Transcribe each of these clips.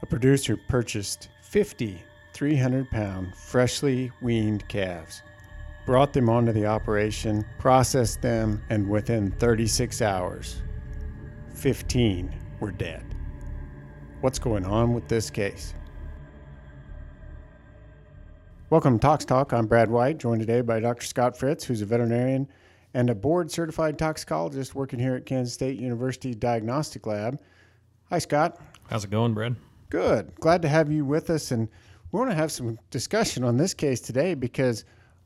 A producer purchased 50 300 pound freshly weaned calves, brought them onto the operation, processed them, and within 36 hours, 15 were dead. What's going on with this case? Welcome to Tox Talk. I'm Brad White, joined today by Dr. Scott Fritz, who's a veterinarian and a board certified toxicologist working here at Kansas State University Diagnostic Lab. Hi, Scott. How's it going, Brad? Good. Glad to have you with us. And we want to have some discussion on this case today because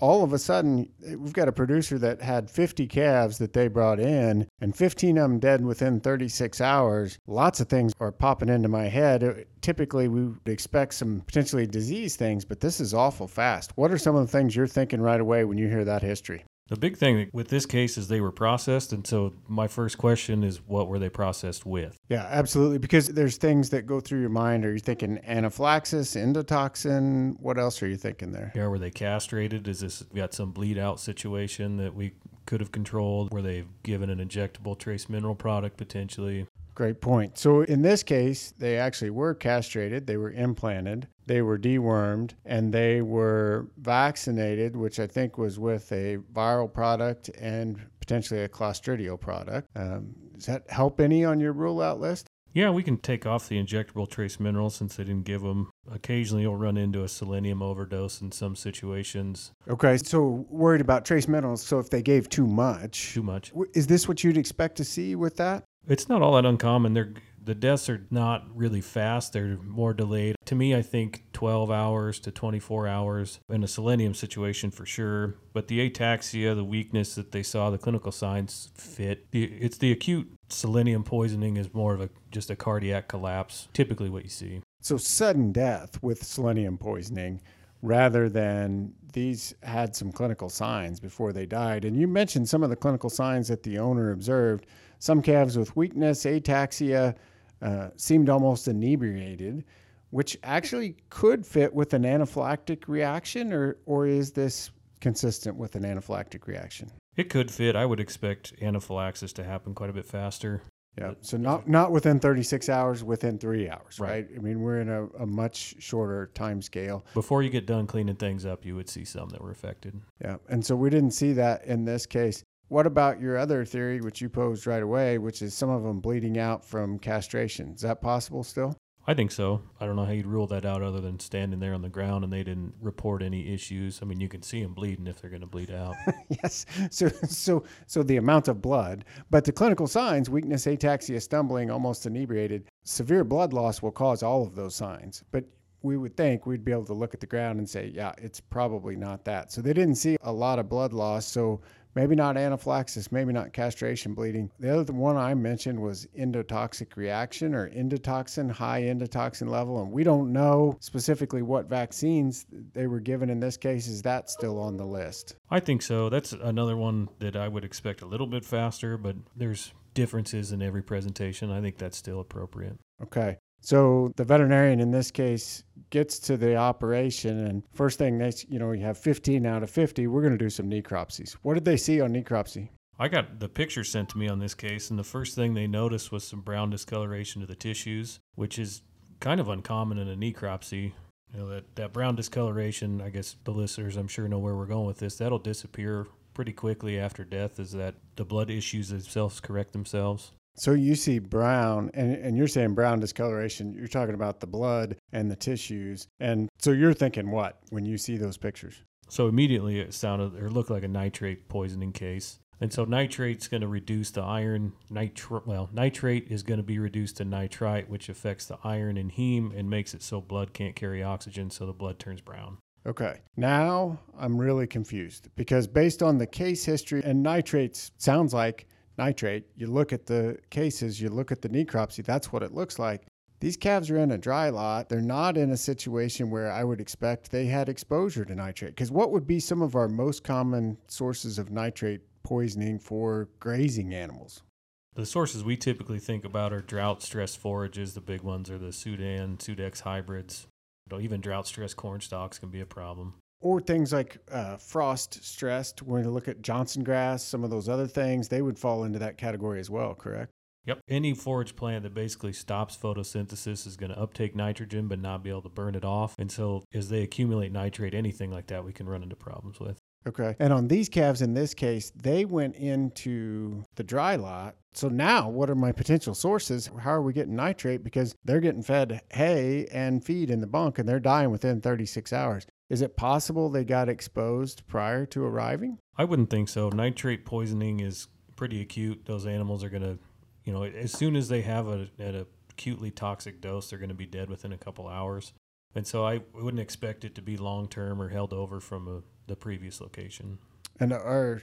all of a sudden we've got a producer that had 50 calves that they brought in and 15 of them dead within 36 hours. Lots of things are popping into my head. Uh, typically, we would expect some potentially disease things, but this is awful fast. What are some of the things you're thinking right away when you hear that history? The big thing with this case is they were processed. And so my first question is what were they processed with? Yeah, absolutely. Because there's things that go through your mind. Are you thinking anaphylaxis, endotoxin? What else are you thinking there? Yeah, were they castrated? Is this got some bleed out situation that we could have controlled? Were they given an injectable trace mineral product potentially? Great point. So in this case, they actually were castrated, they were implanted, they were dewormed, and they were vaccinated, which I think was with a viral product and potentially a clostridial product. Um, does that help any on your rule out list? Yeah, we can take off the injectable trace minerals since they didn't give them. Occasionally, you'll run into a selenium overdose in some situations. Okay, so worried about trace minerals. So if they gave too much, Too much. is this what you'd expect to see with that? It's not all that uncommon. They're the deaths are not really fast. They're more delayed. To me, I think 12 hours to 24 hours in a selenium situation for sure. But the ataxia, the weakness that they saw, the clinical signs fit. It's the acute selenium poisoning is more of a just a cardiac collapse. Typically, what you see. So sudden death with selenium poisoning rather than these had some clinical signs before they died. And you mentioned some of the clinical signs that the owner observed. Some calves with weakness, ataxia, uh, seemed almost inebriated, which actually could fit with an anaphylactic reaction, or, or is this consistent with an anaphylactic reaction? It could fit. I would expect anaphylaxis to happen quite a bit faster. Yeah. So not not within 36 hours, within three hours, right? Right. I mean, we're in a, a much shorter time scale. Before you get done cleaning things up, you would see some that were affected. Yeah. And so we didn't see that in this case. What about your other theory, which you posed right away, which is some of them bleeding out from castration? Is that possible still? I think so. I don't know how you'd rule that out other than standing there on the ground and they didn't report any issues. I mean, you can see them bleeding if they're going to bleed out. yes. So, so, so the amount of blood, but the clinical signs: weakness, ataxia, stumbling, almost inebriated. Severe blood loss will cause all of those signs, but we would think we'd be able to look at the ground and say, yeah, it's probably not that. So they didn't see a lot of blood loss. So maybe not anaphylaxis, maybe not castration bleeding. The other one I mentioned was endotoxic reaction or endotoxin, high endotoxin level. And we don't know specifically what vaccines they were given in this case. Is that still on the list? I think so. That's another one that I would expect a little bit faster, but there's differences in every presentation. I think that's still appropriate. Okay. So the veterinarian in this case gets to the operation, and first thing they, you know, you have 15 out of 50. We're going to do some necropsies. What did they see on necropsy? I got the picture sent to me on this case, and the first thing they noticed was some brown discoloration to the tissues, which is kind of uncommon in a necropsy. You know, that, that brown discoloration, I guess the listeners, I'm sure, know where we're going with this. That'll disappear pretty quickly after death, is that the blood issues themselves correct themselves. So you see brown, and, and you're saying brown discoloration. You're talking about the blood and the tissues. And so you're thinking what when you see those pictures? So immediately it sounded or looked like a nitrate poisoning case. And so nitrate's going to reduce the iron. Nitr- well, nitrate is going to be reduced to nitrite, which affects the iron and heme and makes it so blood can't carry oxygen, so the blood turns brown. Okay. Now I'm really confused because based on the case history and nitrates sounds like nitrate. You look at the cases, you look at the necropsy, that's what it looks like. These calves are in a dry lot. They're not in a situation where I would expect they had exposure to nitrate. Because what would be some of our most common sources of nitrate poisoning for grazing animals? The sources we typically think about are drought stress forages. The big ones are the Sudan, Sudex hybrids. Even drought stress corn stalks can be a problem. Or things like uh, frost stressed when you look at johnson grass some of those other things they would fall into that category as well correct Yep. Any forage plant that basically stops photosynthesis is going to uptake nitrogen but not be able to burn it off. And so as they accumulate nitrate, anything like that, we can run into problems with. Okay. And on these calves in this case, they went into the dry lot. So now what are my potential sources? How are we getting nitrate? Because they're getting fed hay and feed in the bunk and they're dying within 36 hours. Is it possible they got exposed prior to arriving? I wouldn't think so. Nitrate poisoning is pretty acute. Those animals are going to, you know, as soon as they have a, at a acutely toxic dose, they're going to be dead within a couple hours. And so I wouldn't expect it to be long term or held over from a, the previous location. And our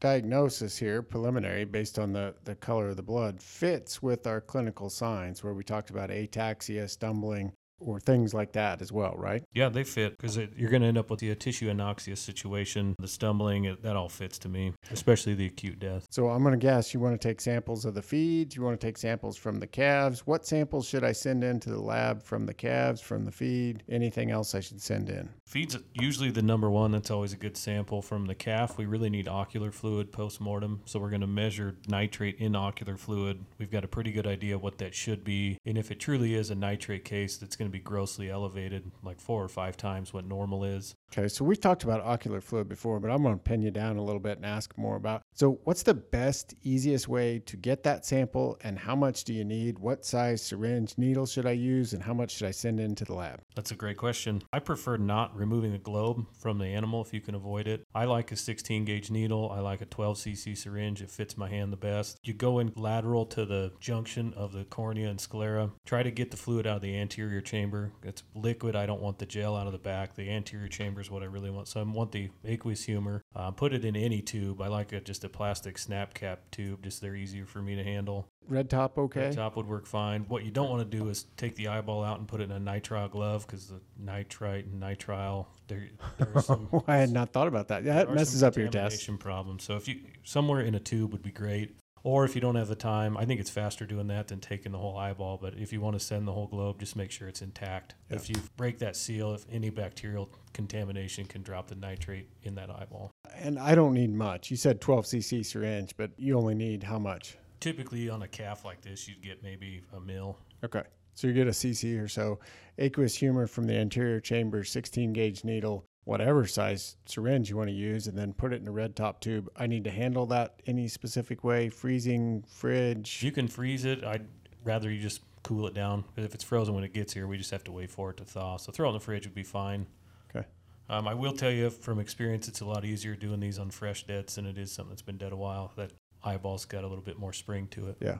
diagnosis here, preliminary, based on the, the color of the blood, fits with our clinical signs where we talked about ataxia, stumbling, or things like that as well, right? Yeah, they fit because you're going to end up with the tissue anoxia situation, the stumbling, it, that all fits to me, especially the acute death. So I'm going to guess you want to take samples of the feeds, you want to take samples from the calves. What samples should I send into the lab from the calves, from the feed? Anything else I should send in? Feed's usually the number one. That's always a good sample from the calf. We really need ocular fluid post mortem, so we're going to measure nitrate in ocular fluid. We've got a pretty good idea what that should be, and if it truly is a nitrate case, that's going to be grossly elevated, like four or five times what normal is. Okay, so we've talked about ocular fluid before, but I'm going to pin you down a little bit and ask more about. So, what's the best, easiest way to get that sample, and how much do you need? What size syringe needle should I use, and how much should I send into the lab? That's a great question. I prefer not removing the globe from the animal if you can avoid it. I like a 16 gauge needle. I like a 12 cc syringe. It fits my hand the best. You go in lateral to the junction of the cornea and sclera. Try to get the fluid out of the anterior chamber. It's liquid. I don't want the gel out of the back. The anterior chamber is what I really want. So I want the aqueous humor. Uh, put it in any tube. I like a, just a plastic snap cap tube. Just they're easier for me to handle. Red top, okay. Red top would work fine. What you don't want to do is take the eyeball out and put it in a nitrile glove because the nitrite and nitrile there, there's some. I had not thought about that. That messes up your test. Problem. So if you somewhere in a tube would be great. Or if you don't have the time, I think it's faster doing that than taking the whole eyeball. But if you want to send the whole globe, just make sure it's intact. Yeah. If you break that seal, if any bacterial contamination can drop the nitrate in that eyeball. And I don't need much. You said 12 cc syringe, but you only need how much? Typically on a calf like this, you'd get maybe a mil. Okay. So you get a cc or so. Aqueous humor from the anterior chamber, 16 gauge needle, whatever size syringe you want to use, and then put it in a red top tube. I need to handle that any specific way, freezing, fridge. You can freeze it. I'd rather you just cool it down because if it's frozen when it gets here, we just have to wait for it to thaw. So throw it in the fridge would be fine. Okay. Um, I will tell you from experience, it's a lot easier doing these on fresh deads than it is something that's been dead a while. That eyeball's got a little bit more spring to it. Yeah.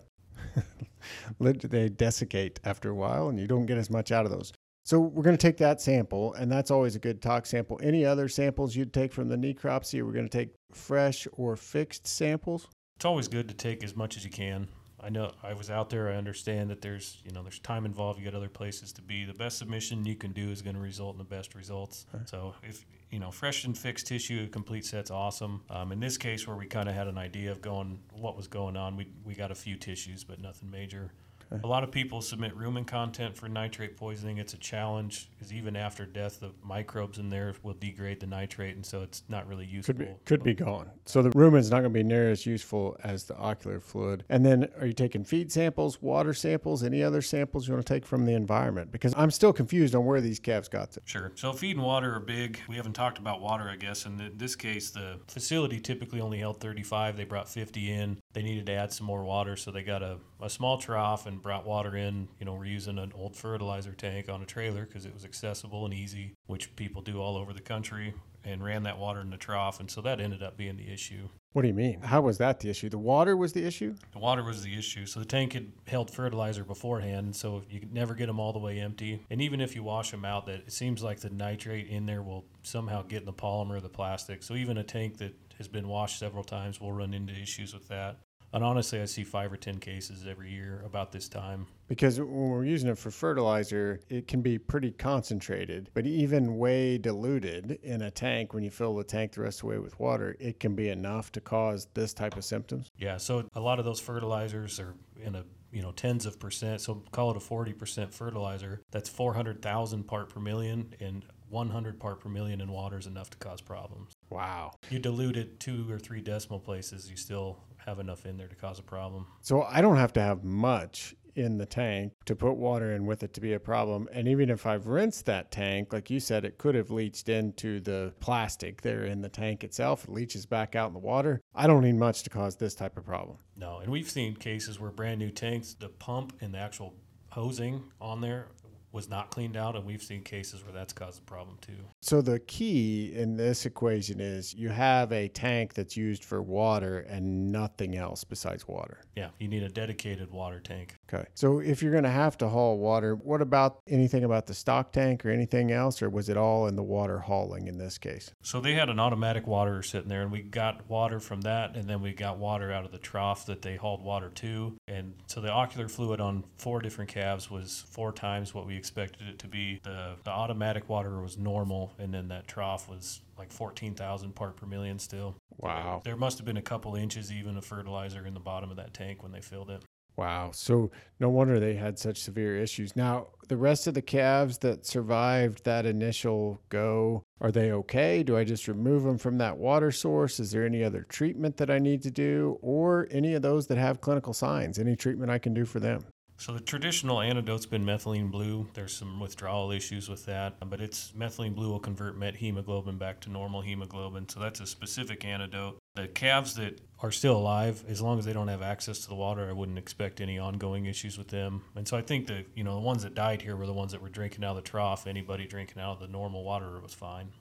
they desiccate after a while, and you don't get as much out of those. So we're going to take that sample, and that's always a good tox sample. Any other samples you'd take from the necropsy? We're going to take fresh or fixed samples. It's always good to take as much as you can. I know I was out there. I understand that there's you know there's time involved. You got other places to be. The best submission you can do is going to result in the best results. Okay. So if you know fresh and fixed tissue, complete set's awesome. Um, in this case, where we kind of had an idea of going what was going on, we we got a few tissues, but nothing major. Okay. A lot of people submit rumen content for nitrate poisoning. It's a challenge because even after death, the microbes in there will degrade the nitrate, and so it's not really useful. Could be could be gone. So the rumen's not going to be near as useful as the ocular fluid. And then, are you taking feed samples, water samples, any other samples you want to take from the environment? Because I'm still confused on where these calves got to. Sure. So feed and water are big. We haven't talked about water, I guess. In this case, the facility typically only held 35. They brought 50 in. They needed to add some more water, so they got a, a small trough and brought water in. You know, we're using an old fertilizer tank on a trailer because it was accessible and easy, which people do all over the country, and ran that water in the trough. And so that ended up being the issue. What do you mean? How was that the issue? The water was the issue? The water was the issue. So the tank had held fertilizer beforehand, so you could never get them all the way empty. And even if you wash them out, that it seems like the nitrate in there will somehow get in the polymer of the plastic. So even a tank that has been washed several times will run into issues with that. And honestly, I see five or 10 cases every year about this time. Because when we're using it for fertilizer, it can be pretty concentrated, but even way diluted in a tank, when you fill the tank the rest of the way with water, it can be enough to cause this type of symptoms. Yeah, so a lot of those fertilizers are in a you know tens of percent so call it a 40% fertilizer that's 400000 part per million and 100 part per million in water is enough to cause problems. Wow. You dilute it two or three decimal places, you still have enough in there to cause a problem. So I don't have to have much in the tank to put water in with it to be a problem. And even if I've rinsed that tank, like you said, it could have leached into the plastic there in the tank itself. It leaches back out in the water. I don't need much to cause this type of problem. No, and we've seen cases where brand new tanks, the pump and the actual hosing on there was not cleaned out, and we've seen cases where that's caused a problem too. So the key in this equation is you have a tank that's used for water and nothing else besides water. Yeah, you need a dedicated water tank. Okay. So if you're going to have to haul water, what about anything about the stock tank or anything else, or was it all in the water hauling in this case? So they had an automatic water sitting there, and we got water from that, and then we got water out of the trough that they hauled water to. And so the ocular fluid on four different calves was four times what we expected it to be. The, the automatic water was normal, and then that trough was like 14,000 part per million still. Wow. There must have been a couple inches even of fertilizer in the bottom of that tank when they filled it. Wow. So no wonder they had such severe issues. Now, the rest of the calves that survived that initial go, are they okay? Do I just remove them from that water source? Is there any other treatment that I need to do? Or any of those that have clinical signs? Any treatment I can do for them? So the traditional antidote's been methylene blue. There's some withdrawal issues with that, but it's methylene blue will convert methemoglobin back to normal hemoglobin. So that's a specific antidote. The calves that are still alive, as long as they don't have access to the water, I wouldn't expect any ongoing issues with them. And so I think the you know the ones that died here were the ones that were drinking out of the trough. Anybody drinking out of the normal water was fine.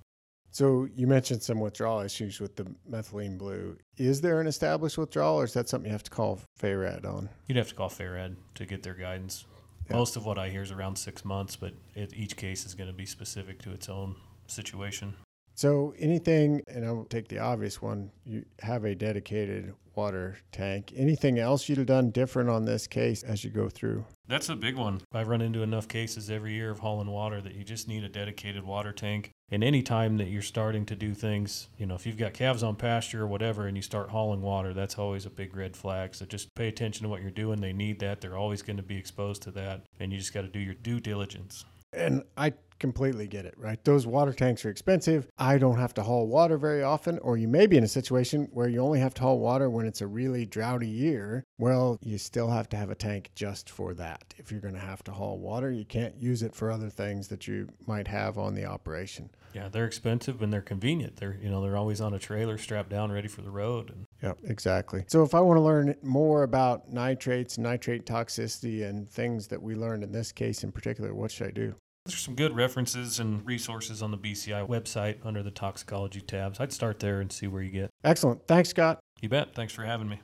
So you mentioned some withdrawal issues with the methylene blue. Is there an established withdrawal, or is that something you have to call FARAD on? You'd have to call FARAD to get their guidance. Yeah. Most of what I hear is around six months, but it, each case is going to be specific to its own situation. So anything, and I'll take the obvious one, you have a dedicated water tank. Anything else you'd have done different on this case as you go through? That's a big one. I run into enough cases every year of hauling water that you just need a dedicated water tank. And any time that you're starting to do things, you know, if you've got calves on pasture or whatever and you start hauling water, that's always a big red flag. So just pay attention to what you're doing. They need that. They're always going to be exposed to that. And you just got to do your due diligence. And I completely get it, right? Those water tanks are expensive. I don't have to haul water very often, or you may be in a situation where you only have to haul water when it's a really droughty year. Well, you still have to have a tank just for that. If you're going to have to haul water, you can't use it for other things that you might have on the operation. Yeah, they're expensive and they're convenient. They're you know they're always on a trailer strapped down, ready for the road. And Yep, exactly. So if I want to learn more about nitrates, nitrate toxicity, and things that we learned in this case in particular, what should I do? There's some good references and resources on the BCI website under the toxicology tabs. I'd start there and see where you get. Excellent. Thanks, Scott. You bet. Thanks for having me.